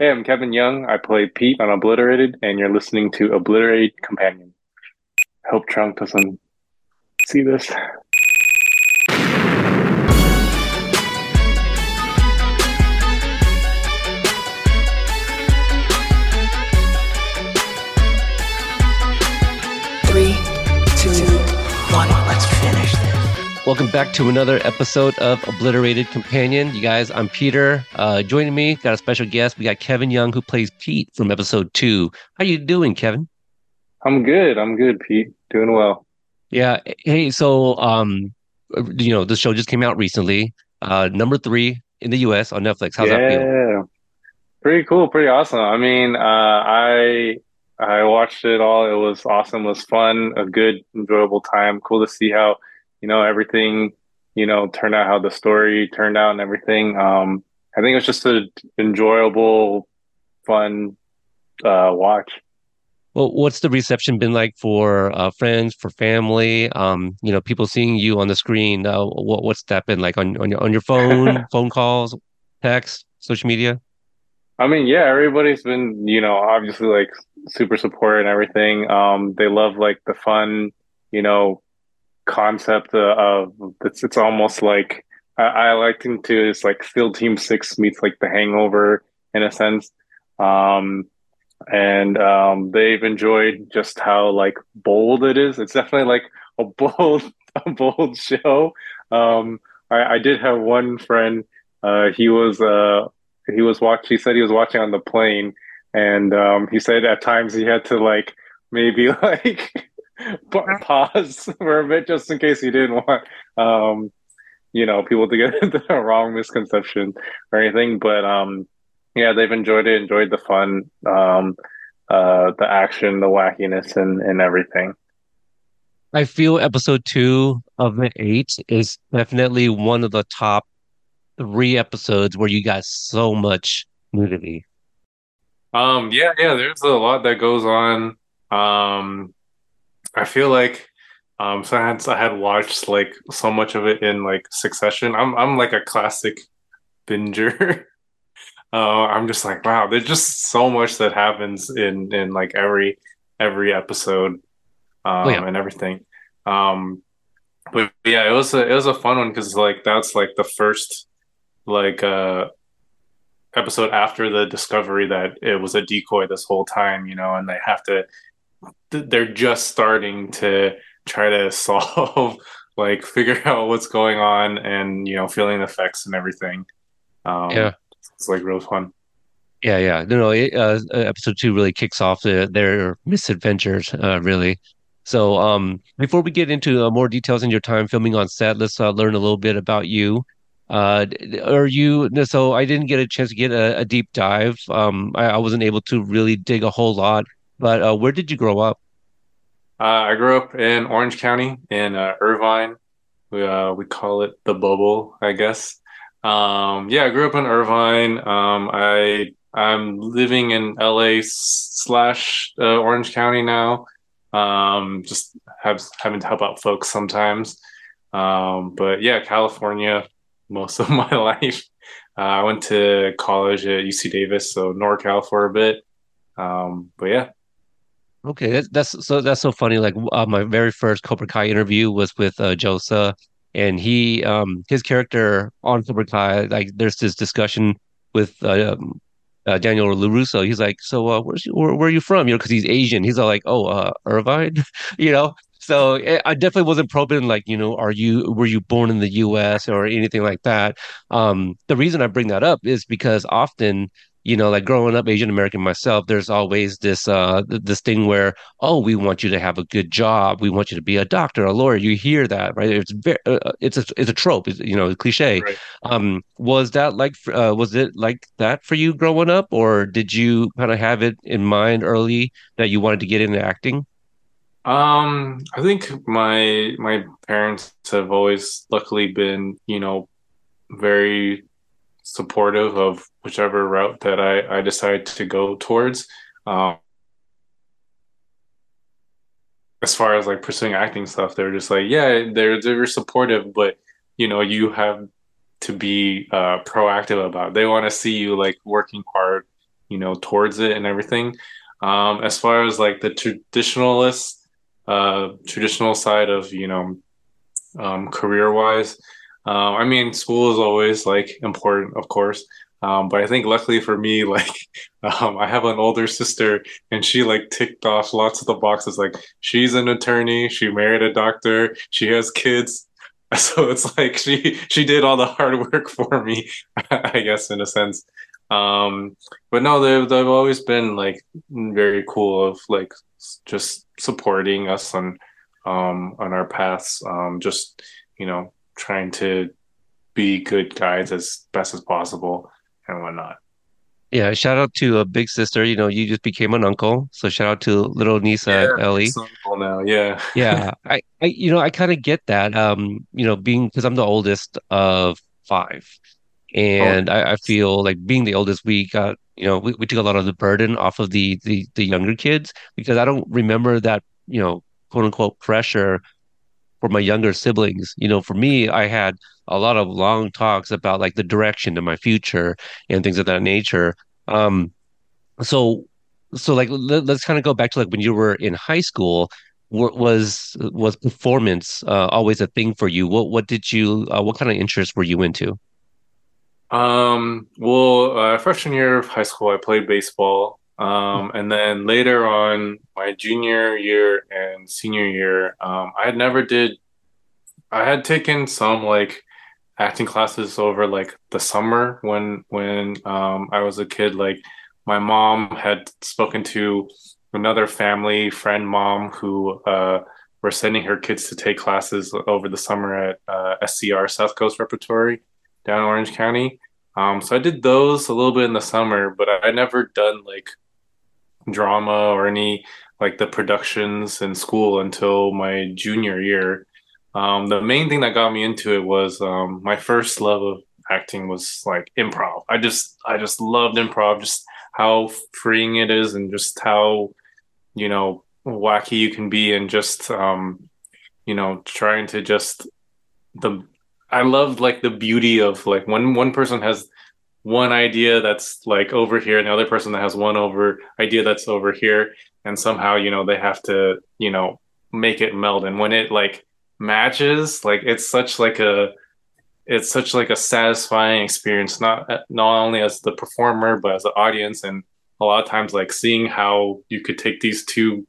Hey, I'm Kevin Young. I play Pete on Obliterated, and you're listening to Obliterated Companion. Hope Trunk doesn't see this. Welcome back to another episode of Obliterated Companion. You guys, I'm Peter. Uh, joining me, got a special guest. We got Kevin Young, who plays Pete from episode two. How you doing, Kevin? I'm good. I'm good, Pete. Doing well. Yeah. Hey, so um, you know, the show just came out recently. Uh, number three in the U.S. on Netflix. How's that feel? yeah, pretty cool. Pretty awesome. I mean, uh, I I watched it all. It was awesome. It was fun. A good, enjoyable time. Cool to see how you know everything you know turned out, how the story turned out, and everything. Um, I think it was just an enjoyable, fun uh, watch. Well, what's the reception been like for uh, friends, for family? Um, you know, people seeing you on the screen. Uh, what, what's that been like on on your on your phone, phone calls, text, social media? I mean, yeah, everybody's been, you know, obviously like super supportive and everything. Um, they love like the fun, you know, concept of it's it's almost like I, I like to it's like SEAL Team Six meets like The Hangover in a sense. Um, and um, they've enjoyed just how like bold it is. It's definitely like a bold, a bold show. Um, I, I did have one friend. Uh, he was uh, he was watching. He said he was watching on the plane, and um, he said at times he had to like maybe like pause for a bit just in case you didn't want um, you know people to get the wrong misconception or anything. But um, yeah, they've enjoyed it, enjoyed the fun, um, uh, the action, the wackiness, and and everything. I feel episode two of the eight is definitely one of the top three episodes where you got so much nudity. Um, yeah, yeah, there's a lot that goes on. Um, I feel like um, since I had watched like so much of it in like succession. I'm I'm like a classic binger. uh, I'm just like, wow, there's just so much that happens in in like every every episode um, Oh yeah. and everything. Um, but yeah, it was a it was a fun one because like that's like the first like uh episode after the discovery that it was a decoy this whole time, you know, and they have to they're just starting to try to solve like figure out what's going on and you know feeling the effects and everything. Um, Yeah. it's like real fun. Yeah, yeah. No, no. It, uh, episode two really kicks off the, their misadventures, uh, really. So, um, before we get into uh, more details in your time filming on set, let's uh, learn a little bit about you. Uh, are you? So, I didn't get a chance to get a, a deep dive. Um, I, I wasn't able to really dig a whole lot. But uh, where did you grow up? Uh, I grew up in Orange County in uh, Irvine. We uh, we call it the bubble, I guess. Um, yeah, I grew up in Irvine. Um, I I'm living in LA slash uh, Orange County now. Um, just have having to help out folks sometimes. Um, but yeah, California most of my life. Uh, I went to college at UC Davis, so NorCal for a bit. Um, but yeah. Okay, that's, that's so that's so funny. Like uh, my very first Cobra Kai interview was with uh, Josa, and he um his character on Cobra Kai like there's this discussion with uh, um, uh, Daniel LaRusso. He's like, so uh, where's you, where, where are you from? You know, because he's Asian. He's all like, oh, uh, Irvine, you know. So eh, I definitely wasn't probing like, you know, are you were you born in the U.S. or anything like that. Um, the reason I bring that up is because often you know, like growing up Asian American myself, there's always this uh th- this thing where, oh, we want you to have a good job, we want you to be a doctor, a lawyer. You hear that, right? It's very, uh, it's a it's a trope, it's, you know, cliche. Right. Um, was that like, uh, was it like that for you growing up, or did you kind of have it in mind early that you wanted to get into acting? Um, I think my my parents have always luckily been, you know, very supportive of whichever route that I I decide to go towards. Um, as far as like pursuing acting stuff, they're just like, yeah, they're they're supportive, but you know, you have to be uh proactive about it. They want to see you like working hard you know, towards it and everything. Um, as far as like the traditionalist, uh, traditional side of, you know, um, career wise, uh, I mean, school is always like important, of course. Um, but I think luckily for me, like um, I have an older sister, and she like ticked off lots of the boxes. Like she's an attorney, she married a doctor, she has kids. So it's like she she did all the hard work for me, I guess in a sense. Um, but no, they've they've always been like very cool of like just supporting us on um on our paths. Um, just you know trying to be good guides as best as possible and whatnot. Yeah, shout out to a big sister. You know, you just became an uncle, so shout out to little Nisa Yeah, Ellie. uncle now. Yeah. Yeah, I, I, you know, I kind of get that. Um, you know, being because I'm the oldest of five, and I, I feel like being the oldest, we got, you know, we, we took a lot of the burden off of the the the younger kids because I don't remember that, you know, quote unquote pressure for my younger siblings. You know, for me, I had a lot of long talks about like the direction of my future and things of that nature. Um, so, so like let, let's kind of go back to like when you were in high school. wa- Was was performance uh, always a thing for you? What what did you uh, what kind of interests were you into? Um, well, uh, freshman year of high school, I played baseball. Um, and then later on, my junior year and senior year, um, I had never did, I had taken some like acting classes over like the summer when when um I was a kid. Like my mom had spoken to another family friend mom who uh were sending her kids to take classes over the summer at uh, SCR South Coast Repertory down Orange County. Um, so I did those a little bit in the summer, but I never done like drama or any like the productions in school until my junior year. Um, the main thing that got me into it was um, my first love of acting was like improv. I just I just loved improv, just how freeing it is and just how, you know, wacky you can be and just um, you know, trying to just the I love like the beauty of like when one person has one idea that's like over here and the other person that has one over idea that's over here and somehow you know they have to you know make it meld. And when it like matches like it's such like a it's such like a satisfying experience not not only as the performer but as the audience. And a lot of times like seeing how you could take these two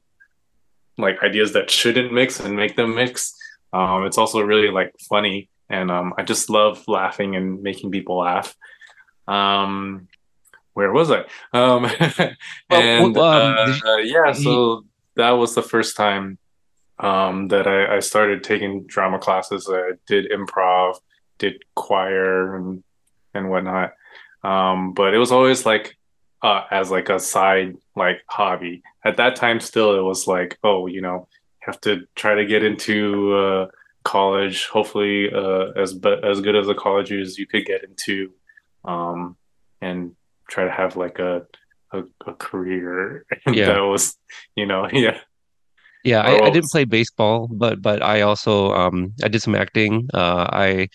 like ideas that shouldn't mix and make them mix um it's also really like funny. And um I just love laughing and making people laugh um, where was I? Um, and um, uh, yeah, so that was the first time um, that I, I started taking drama classes. I did improv, did choir, and and whatnot. Um, but it was always like uh, as like a side like hobby. At that time, still it was like, oh, you know, have to try to get into uh, college. Hopefully, uh, as be- as good as a college as you could get into um, and try to have like a a, a career yeah. that was you know yeah Yeah, I, I didn't play baseball, but but I also um I did some acting. Uh, I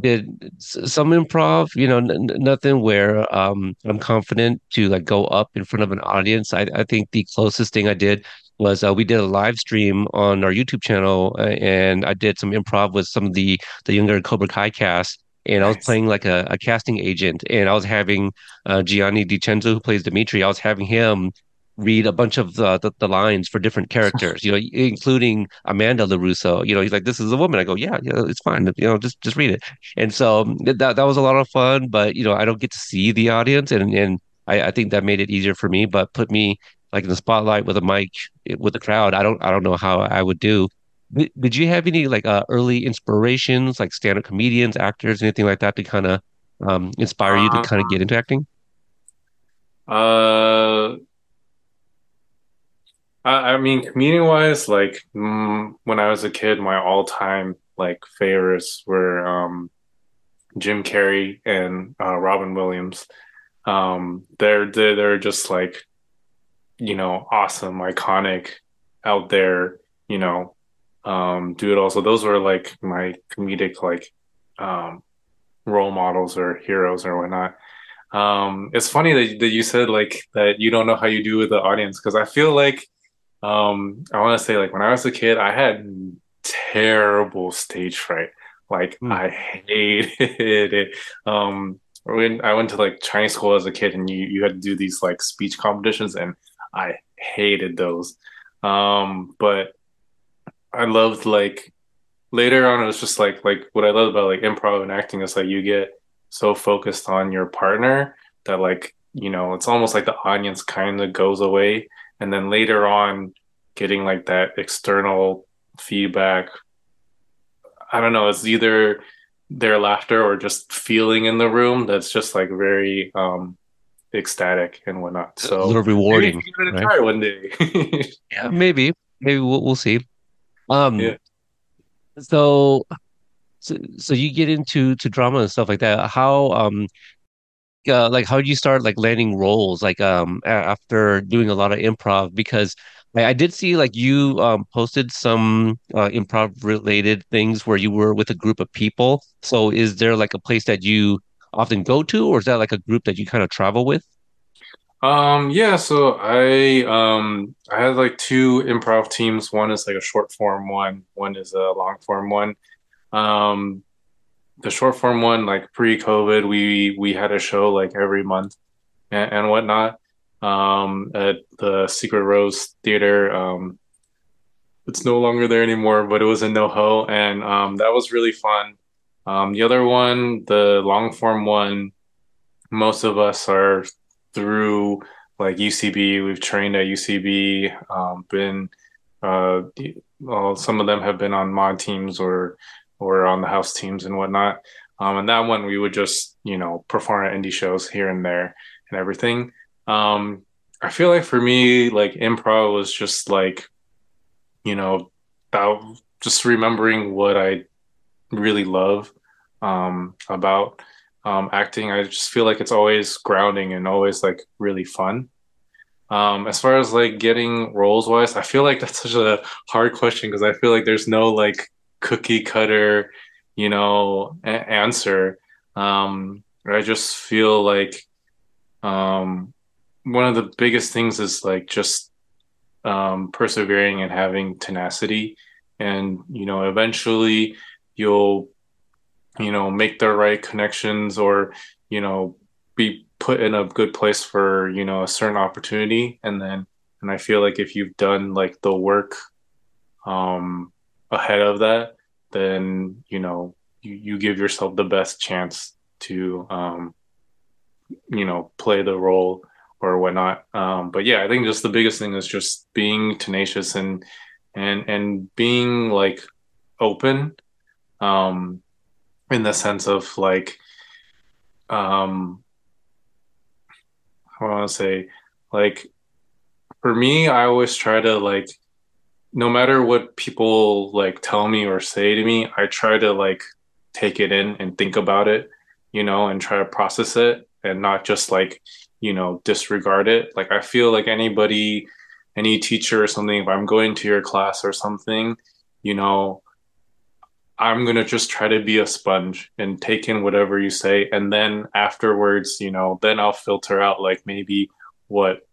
did some improv, you know, n n- nothing where um I'm confident to like go up in front of an audience. I I think the closest thing I did was uh, we did a live stream on our YouTube channel, uh, and I did some improv with some of the the younger Cobra Kai cast. And I was nice playing like a, a casting agent, and I was having uh, Gianni DeCenzo, who plays Demetri. I was having him read a bunch of the, the the lines for different characters, you know, including Amanda LaRusso. You know, he's like, "This is a woman." I go, "Yeah, yeah, it's fine. You know, just just read it." And so um, that that was a lot of fun, but you know, I don't get to see the audience, and and I, I think that made it easier for me, but put me like in the spotlight with a mic eh, with the crowd. I don't I don't know how I would do. Did, did you have any like uh, early inspirations, like stand-up comedians, actors, anything like that to kind of um, inspire you to kind of um get into acting? uh I, I mean comedian wise like mm, when I was a kid my all-time like favorites were um Jim Carrey and uh, Robin Williams um they're they're, they're just like you know awesome iconic out there you know um do it also those were like my comedic like um role models or heroes or whatnot. Um, it's funny that that you said like that you don't know how you do with the audience because I feel like um I want to say like when I was a kid I had terrible stage fright. Like Hmm. I hated it. Um, when I went to like Chinese school as a kid and you you had to do these like speech competitions and I hated those. Um, but I loved like later on it was just like like what I love about like improv and acting is like you get so focused on your partner that like you know it's almost like the audience kind of goes away and then later on getting like that external feedback I don't know it's either their laughter or just feeling in the room that's just like very um ecstatic and whatnot A little so maybe rewarding, a right? try one day Yeah, maybe. Maybe we'll we'll see. Um, yeah so so so you get into to drama and stuff like that. How um uh, like how do you start like landing roles like um after doing a lot of improv because I, I did see like you um posted some uh, improv related things where you were with a group of people. So is there like a place that you often go to or is that like a group that you kind of travel with? Um, yeah, so I um I had like two improv teams. One is like a short form one, one is a long form one. Um, the short form one, like pre-COVID, we we had a show like every month and, and whatnot. Um, at the Secret Rose Theater. Um, it's no longer there anymore, but it was in NoHo, and um, that was really fun. Um, the other one, the long form one most of us are through like UCB. We've trained at UCB, um, been uh, well, some of them have been on mod teams or or on the house teams and whatnot. Um, and that one we would just you know perform at indie shows here and there and everything. Um, I feel like for me, like improv was just like you know about just remembering what I really love um, about um, acting. I just feel like it's always grounding and always like really fun. Um, as far as like getting roles wise, I feel like that's such a hard question because I feel like there's no like cookie cutter, you know, a- answer. Um, I just feel like um, one of the biggest things is like just um, persevering and having tenacity, and you know, eventually you'll you know, make the right connections or, you know, be put in a good place for, you know, a certain opportunity. And then, and I feel like if you've done like the work um ahead of that, then, you know, you, you give yourself the best chance to um, you know, play the role or whatnot. Um, but yeah, I think just the biggest thing is just being tenacious and and and being like open. Um in the sense of like um I want to say like for me I always try to like no matter what people like tell me or say to me I try to like take it in and think about it you know and try to process it and not just like you know disregard it. Like I feel like anybody any teacher or something if I'm going to your class or something you know I'm gonna just try to be a sponge and take in whatever you say, and then afterwards, you know, then I'll filter out like maybe what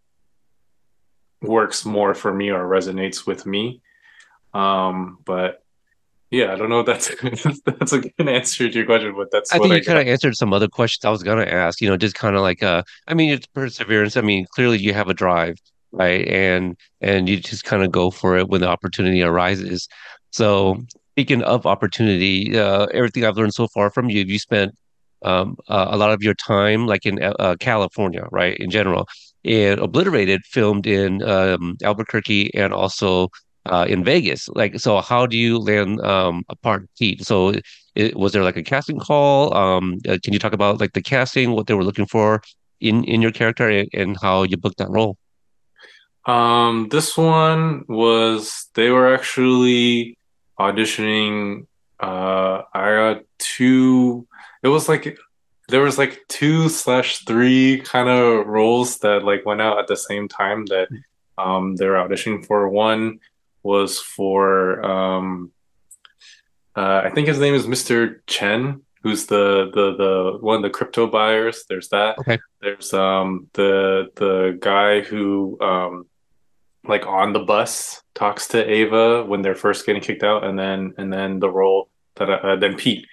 works more for me or resonates with me. Um, but yeah, I don't know if that's that's a good answer to your question, but that's I what think I you kind of answered some other questions I was gonna ask, you know, just kind of like uh I mean it's perseverance. I mean, clearly you have a drive, right? And and you just kind of go for it when the opportunity arises. So speaking of opportunity, uh everything I've learned so far from you, you spent um uh, a lot of your time like in uh, uh, California, right, in general. And Obliterated filmed in um Albuquerque and also uh in Vegas. Like so how do you land um a part Heat? So it, was there like a casting call? Um, uh, can you talk about like the casting, what they were looking for in in your character, and, and how you booked that role? Um, this one was they were actually auditioning. Uh, I got two. It was like there was like two slash three kind of roles that like went out at the same time that um they were auditioning for. One was for um uh, I think his name is Mr. Chen. who's the the the one of the crypto buyers. There's that. Okay. There's um the the guy who um like on the bus talks to Ava when they're first getting kicked out, and then and then the role that uh, then Pete.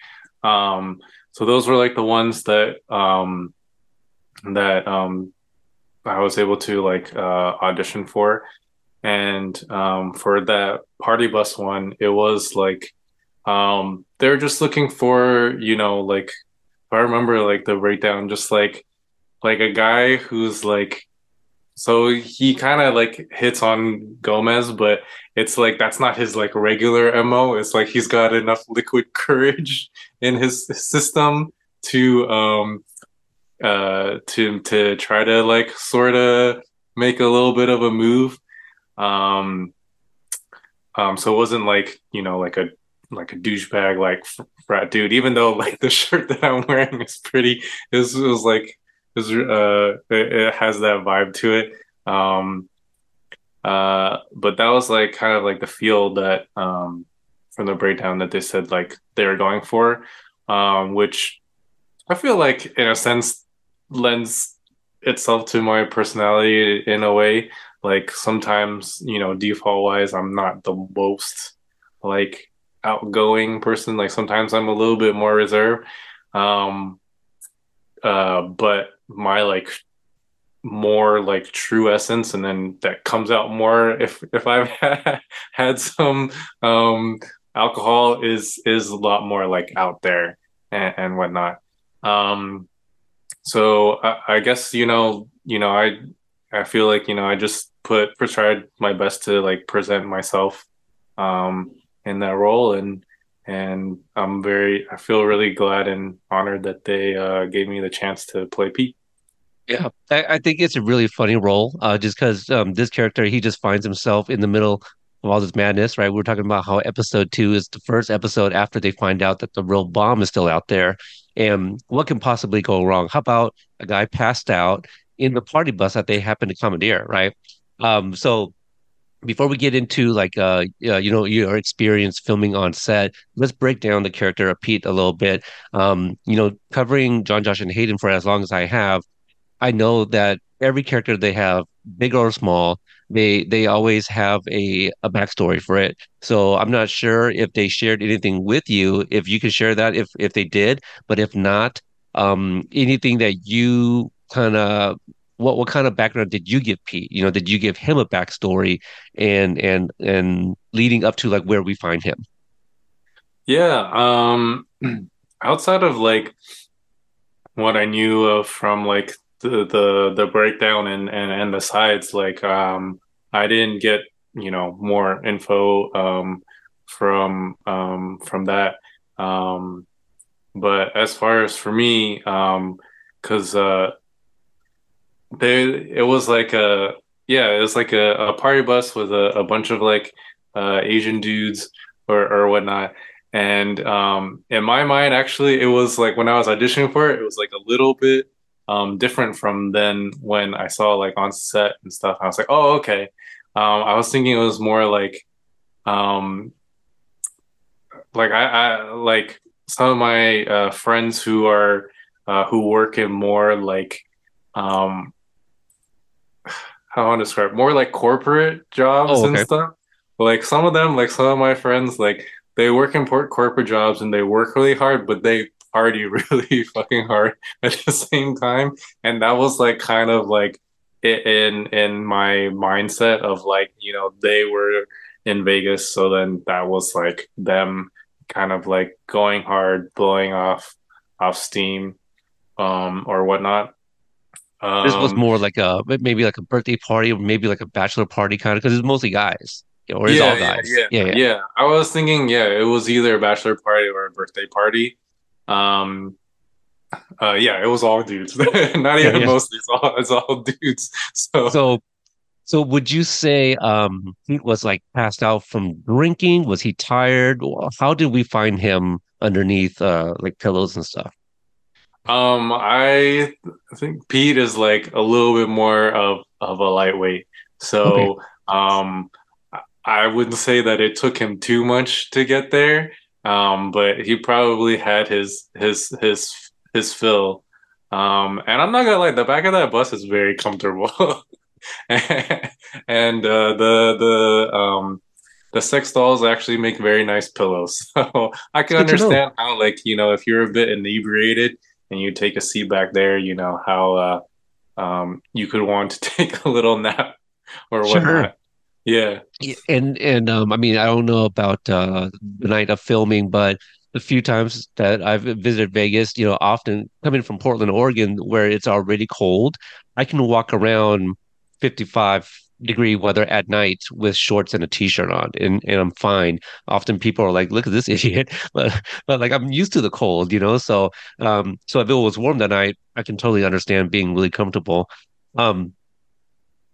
Um, so those were like the ones that um that um I was able to like uh, audition for, and um for that party bus one, it was like um they're just looking for you know like I remember like the breakdown, just like like a guy who's like so he kind of like hits on Gomez, but it's like that's not his like regular MO. It's like he's got enough liquid courage in his system to um uh to to try to like sort of make a little bit of a move. Um um so it wasn't like, you know, like a like a douchebag like frat dude even though like the shirt that I'm wearing is pretty this was like is uh it, it, has that vibe to it. Um uh but that was like kind of like the feel that um from the breakdown that they said like they were going for. Um which i feel like in a sense lends itself to my personality in a way. Like sometimes you know default wise i'm not the most like outgoing person. Like sometimes i'm a little bit more reserved. Um uh but my like more like true essence and then that comes out more if if i've had some um alcohol is is a lot more like out there and, and whatnot. Um so I, I guess you know you know i i feel like you know i just put tried my best to like present myself um in that role and and i'm very i feel really glad and honored that they uh gave me the chance to play pete Yeah, I, I think it's a really funny role, uh, just because um, this character he just finds himself in the middle of all this madness, right? We are talking about how episode two is the first episode after they find out that the real bomb is still out there, and what can possibly go wrong? How about a guy passed out in the party bus that they happen to commandeer, right? Um, so before we get into like uh, you know your experience filming on set, let's break down the character of Pete a little bit. Um, you know, covering Jon, Josh, and Hayden for as long as I have. I know that every character they have, big or small, they they always have a a backstory for it. So I'm not sure if they shared anything with you. If you could share that, if if they did, but if not, um, anything that you kind of what what kind of background did you give Pete? You know, did you give him a backstory and and and leading up to like where we find him? Yeah, um outside of like what I knew of from like the the the breakdown and and and the sides like um I didn't get you know more info um from um from that um but as far as for me um cuz uh they it was like a yeah it was like a, a party bus with a, a bunch of like uh Asian dudes or or whatnot and um in my mind actually it was like when I was auditioning for it it was like a little bit um, different from then when I saw like on set and stuff. I was like, oh, okay. Um, I was thinking it was more like, um, like I, I like some of my uh, friends who are uh, who work in more like, um, how I want to describe more like corporate jobs Oh, and stuff. Like some of them, like some of my friends, like they work in port corporate jobs and they work really hard, but they party really fucking hard at the same time. And that was like kind of like in in my mindset of like, you know, they were in Vegas, so then that was like them kind of like going hard, blowing off off steam, um, or whatnot. This was Um, more like a maybe like a birthday party or maybe like a bachelor party kind of because it's mostly guys, or it's yeah, all guys. yeah, Yeah, yeah. yeah. I was thinking, yeah, it was either a bachelor party or a birthday party. Um, Uh, yeah, it was all dudes. Not even yeah. mostly. It's all it's all dudes. So So, so would you say um he was like passed out from drinking? Was he tired? How did we find him underneath uh like pillows and stuff? Um I think Pete is like a little bit more of of a lightweight. Okay. So um I I wouldn't say that it took him too much to get there. um, but he probably had his his his his fill. Um, and I'm not gonna lie, the back of that bus is very comfortable, and uh, the the um the sex dolls actually make very nice pillows. So I can understand how, like, you know, if you're a bit inebriated and you take a seat back there, you know, how uh, um, you could want to take a little nap or whatnot. Sure. Yeah. And and um, I mean, I don't know about uh, the night of filming, but the few times that I've visited Vegas, you know, often coming from Portland, Oregon, where it's already cold, I can walk around 55 degree weather at night with shorts and a t-shirt on and, and I'm fine. Often people are like, look at this idiot. But but like I'm used to the cold, you know. So um so if it was warm that night, I can totally understand being really comfortable. Um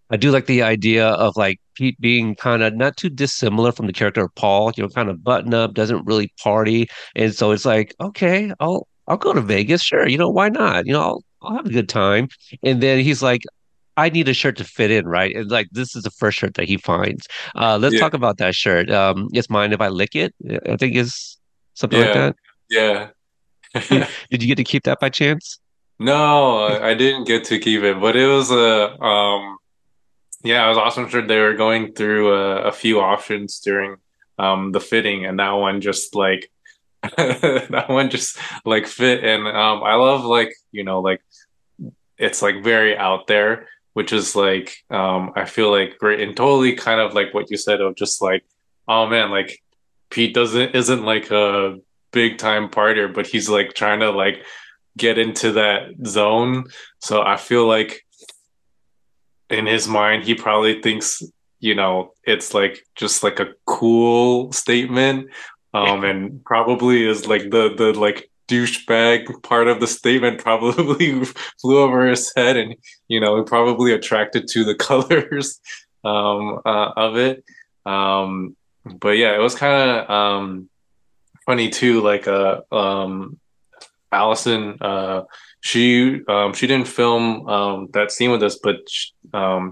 I do like the idea of like Pete being kind of not too dissimilar from the character of Paul, you know, kind of button up, doesn't really party. And so it's like, okay, I'll I'll go to Vegas, sure. You know, why not? You know, I'll I'll have a good time. And then he's like, I need a shirt to fit in, right? And like this is the first shirt that he finds. Uh, let's yeah. talk about that shirt. Um, it's mine if I lick it. I think is something yeah. like that. Yeah. did, did you get to keep that by chance? No, I didn't get to keep it, but it was a um, yeah, I was awesome sure they were going through a, a few options during um the fitting, and that one just like that one just like fit, and um, I love like you know like it's like very out there which is like um I feel like great and totally kind of like what you said of just like oh man like Pete doesn't isn't like a big time partier but he's like trying to like get into that zone. So I feel like in his mind he probably thinks you know it's like just like a cool statement um and probably is like the the like douchebag part of the statement probably flew over his head and you know probably attracted to the colors um, uh, of it. Um, but yeah it was kind of um, funny too like uh, um, allison uh, she um, she didn't film um, that scene with us but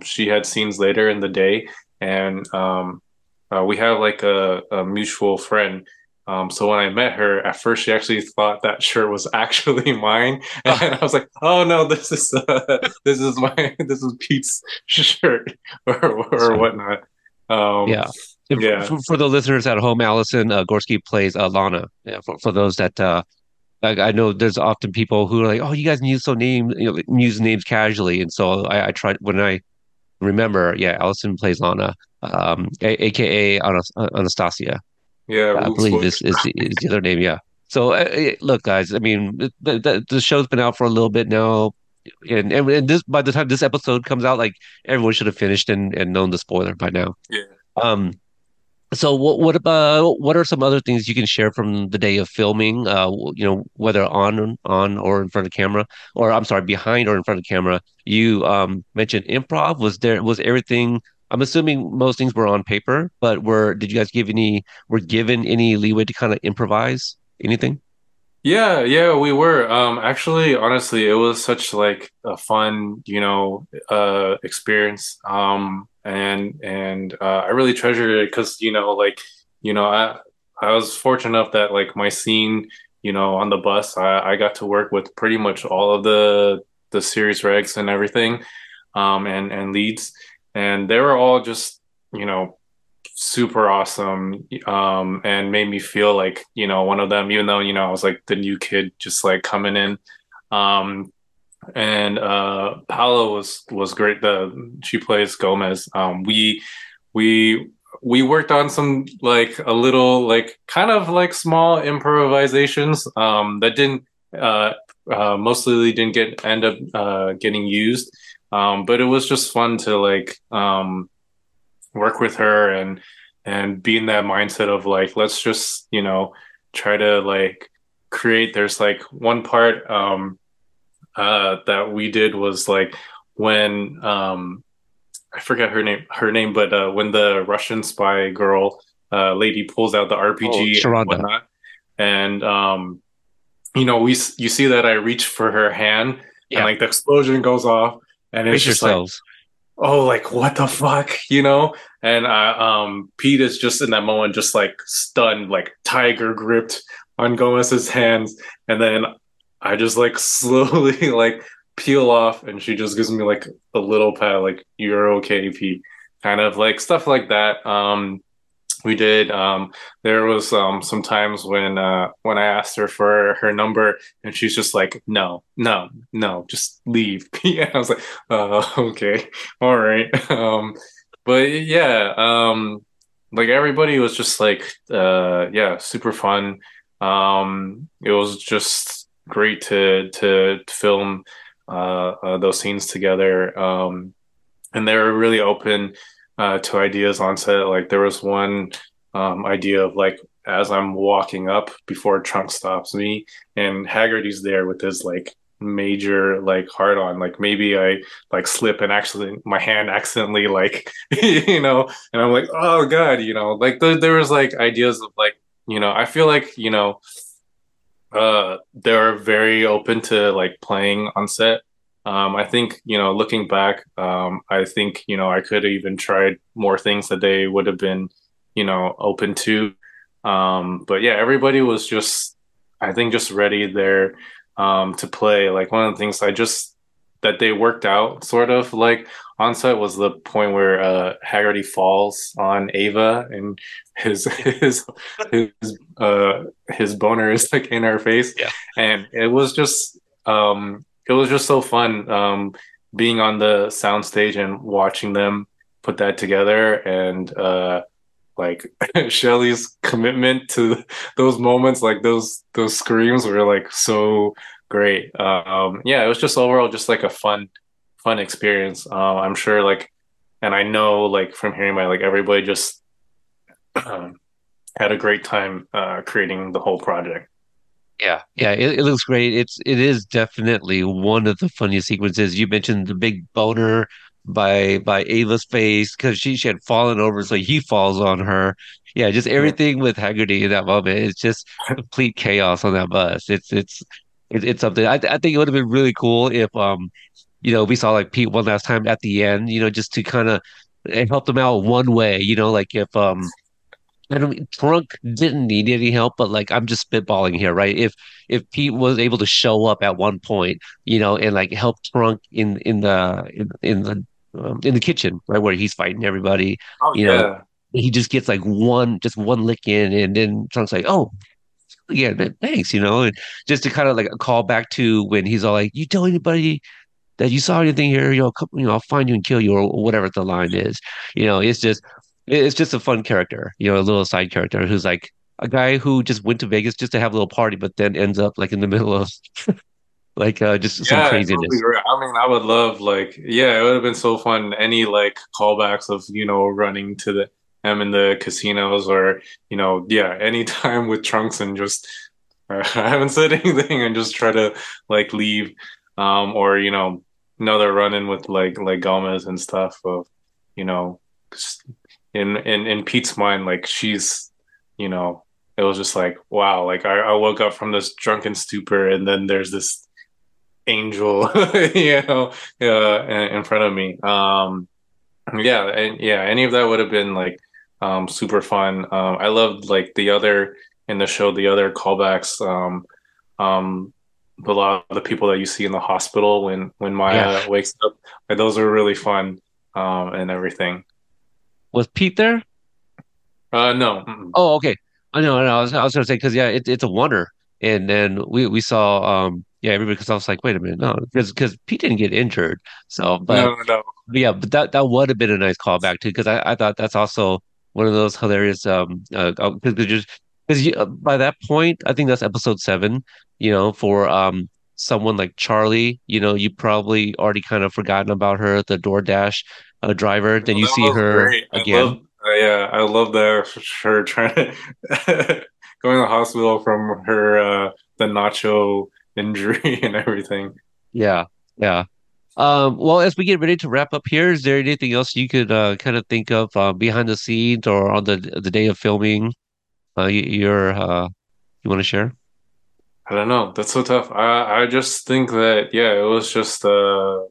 she, had scenes later in the day and uh, we have like a, a mutual friend um, so when I met her, at first she actually thought that shirt was actually mine, and I was like, "Oh no, this is uh, this is my this is Pete's shirt or or whatnot." Um, yeah, yeah. For, for, the listeners at home, Allison uh, Gorski plays uh, Lana. Yeah, for, for those that uh, I, I, know, there's often people who are like, "Oh, you guys use so name you know, use names casually," and so I, I tried when I remember, yeah, Allison plays Lana, um, a- aka Anastasia. Yeah, I believe is, is is the other name. Yeah. So uh, look, guys. I mean, the, the, the show's been out for a little bit now, and, and and this by the time this episode comes out, like everyone should have finished and, and known the spoiler by now. Yeah. Um. So what what about what are some other things you can share from the day of filming? Uh, you know, whether on on or in front of camera, or I'm sorry, behind or in front of camera. You um mentioned improv. Was there was everything I'm assuming most things were on paper, but were did you guys give any were given any leeway to kind of improvise anything? Yeah, yeah, we were. Um actually honestly it was such like a fun, you know, uh experience. Um and and uh I really treasured it cuz you know like you know I I was fortunate enough that like my scene, you know, on the bus, I I got to work with pretty much all of the the series regs and everything um and and leads and they were all just you know super awesome um and made me feel like you know one of them even though you know I was like the new kid just like coming in. Um and uh Paola was was great the she plays Gomez. Um we we we worked on some like a little like kind of like small improvisations um that didn't uh, uh mostly didn't get end up uh getting used um, but it was just fun to like um, work with her and and be in that mindset of like let's just you know try to like create. There's like one part um, uh, that we did was like when um, I forget her name her name, but uh, when the Russian spy girl uh, lady pulls out the RPG oh, and whatnot, and um, you know we you see that I reach for her hand. Yeah. And like the explosion goes off, and it's just yourselves. oh, like what the fuck, you know? And I, um, Pete is just in that moment, just like stunned, like tiger gripped on Gomez's hands, and then I just like slowly like peel off, and she just gives me like a little pat, like you're okay, Pete, kind of like stuff like that. Um, we did. Um, there was um, some times when uh, when I asked her for her number, and she's just like, "No, no, no, just leave." yeah, I was like, uh, "Okay, all right." Um, but yeah, um, like everybody was just like, uh, yeah, super fun. Um, it was just great to to, film uh, uh, those scenes together, um, and they were really open uh, to ideas on set. Like there was one um, idea of like as I'm walking up before Trunk stops me, and Haggerty's there with his like major like hard on like maybe i like slip and actually my hand accidentally like you know and i'm like oh god you know like th- there was like ideas of like you know i feel like you know uh they're very open to like playing on set um, I think, you know, looking back, um, I think, you know, I could have even tried more things that they would have been, you know, open to. Um, but yeah, everybody was just, I think, just ready there um, to play. Like one of the things I just, that they worked out sort of like on set was the point where uh, Haggerty falls on Ava and his his his uh his boner is like in her face. Yeah. And it was just um it was just so fun um, being on the soundstage and watching them put that together and uh, like Shelley's commitment to those moments, like those those screams were like so great. Um, yeah, it was just overall just like a fun fun experience. Uh, I'm sure like, and I know like from hearing my like everybody just um, had a great time uh, creating the whole project. Yeah, yeah, it, it looks great. It's it is definitely one of the funniest sequences. You mentioned the big boner by by Ava's face because she, she had fallen over, so he falls on her. Yeah, just everything with Haggerty in that moment. It's just complete chaos on that bus. It's it's it, it's something. I I think it would have been really cool if um you know we saw like Pete one last time at the end. You know, just to kind of help them out one way. You know, like if um I don't Trunk didn't need any help, but like I'm just spitballing here, right? If if Pete was able to show up at one point, you know, and like help Trunk in in the in, in the um, in the kitchen, right, where he's fighting everybody, Oh you know, he just gets like one just one lick in, and then Trunk's like, oh. Yeah, thanks, you know, and just to kind of like a call back to when he's all like, "You tell anybody that you saw anything here, you know, come, you know, I'll find you and kill you," or whatever the line is. You know, it's just it's just a fun character, you know, a little side character who's like a guy who just went to Vegas just to have a little party, but then ends up like in the middle of like uh, just some Yeah, totally craziness. I mean, I would love like, yeah, it would have been so fun. Any like callbacks of, you know, running to the them in the casinos or, you know, yeah, any time with Trunks and just uh, I haven't said anything and just try to like leave. Um, or, you know, another run in with like like Gomez and stuff of, you know, just in in in Pete's mind, like she's, you know, it was just like, wow, like I, I woke up from this drunken stupor and then there's this angel, you know, uh, in, in front of me. Um, yeah, and yeah, any of that would have been like um, super fun. Um, I loved like the other in the show, the other callbacks. Um, um, a lot of the people that you see in the hospital when when Yeah. Maya wakes up, like, those are really fun um, and everything. Was Pete there? Uh, no, mm-mm. Oh, okay. I know, I know. I was, I was gonna say because yeah, it, it's a wonder, and then we we saw um yeah everybody because I was like, wait a minute, no, because because Pete didn't get injured, so but no, no. But yeah, but that that would have been a nice callback too, because I, I thought that's also one of those hilarious um uh because just because you uh, by that point I think that's episode seven, you know, for um someone like Charlie, you know, you probably already kind of forgotten about her, at the DoorDash uh, driver. Then you see her great. I again. love, uh, yeah, I love that her trying to going to the hospital from her uh the nacho injury and everything. Yeah, yeah. Um, well, as we get ready to wrap up here, is there anything else you could uh, kind of think of uh, behind the scenes or on the the day of filming? Uh, you, you're uh, you want to share? I don't know. That's so tough. I I just think that yeah, it was just uh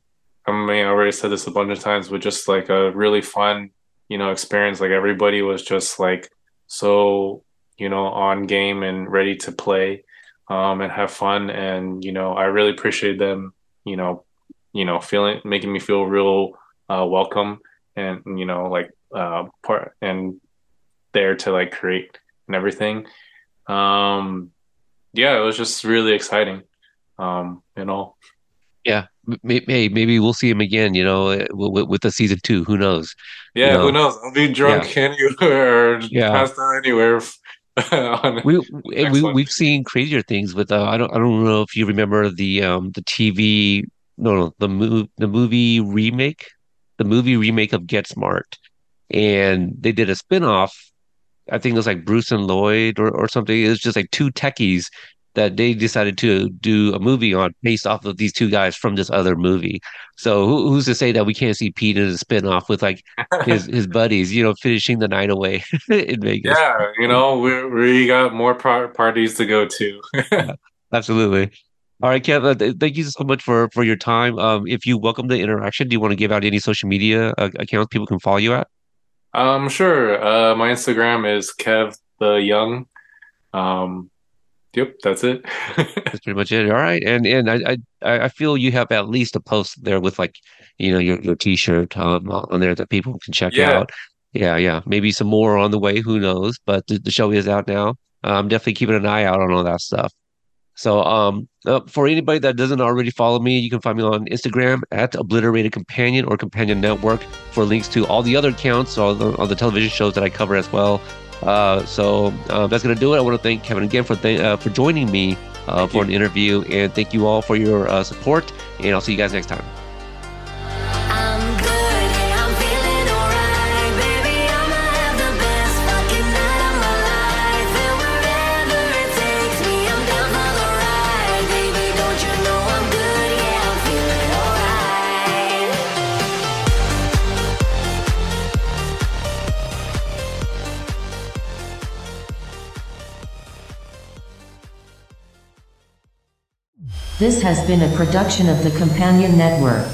I mean, I already said this a bunch of times, but just like a really fun, you know, experience. Like everybody was just like so, you know, on game and ready to play um, and have fun. And you know, I really appreciate them, you know, you know, feeling making me feel real uh, welcome and you know, like uh, part and there to like create and everything. Um, yeah, it was just really exciting. Um, you know. Yeah, maybe maybe we'll see him again. You know, with, with the season two. Who knows? You Yeah, who knows? I'll be yeah, drunk anywhere or yeah. passed out anywhere we, we one. we've seen crazier things with. Uh, I don't I don't know if you remember the um the TV no no the move the movie remake the movie remake of Get Smart and they did a spin-off I think it was like Bruce and Lloyd or, or something. It was just like two techies that they decided to do a movie on based off of these two guys from this other movie. So who, who's to say that we can't see Pete in a spin-off with like his his buddies, you know, finishing the night away in Vegas. Yeah, you know, we we got more par parties to go to. Yeah, absolutely. All right, Kev, uh, th- thank you so much for for your time. Um, if you welcome the interaction, do you want to give out any social media uh, accounts people can follow you at? Um, sure. Uh, my Instagram is Kev the Young. Um, yep, that's it. That's pretty much it. All right, and and I I I feel you have at least a post there with like you know your your t-shirt um, on there that people can check Yeah. out. Yeah, yeah, maybe some more on the way. Who knows? But the, the show is out now. I'm definitely keeping an eye out on all that stuff. So um, uh, for anybody that doesn't already follow me, you can find me on Instagram at Obliterated Kompanion or Kompanion Network for links to all the other accounts, all the, all the television shows that I cover as well. Uh, so uh, that's gonna do it. I want to thank Kevin again for th- uh, for joining me uh, for you. an interview, and thank you all for your uh, support. And I'll see you guys next time. This has been a production of the Kompanion Network.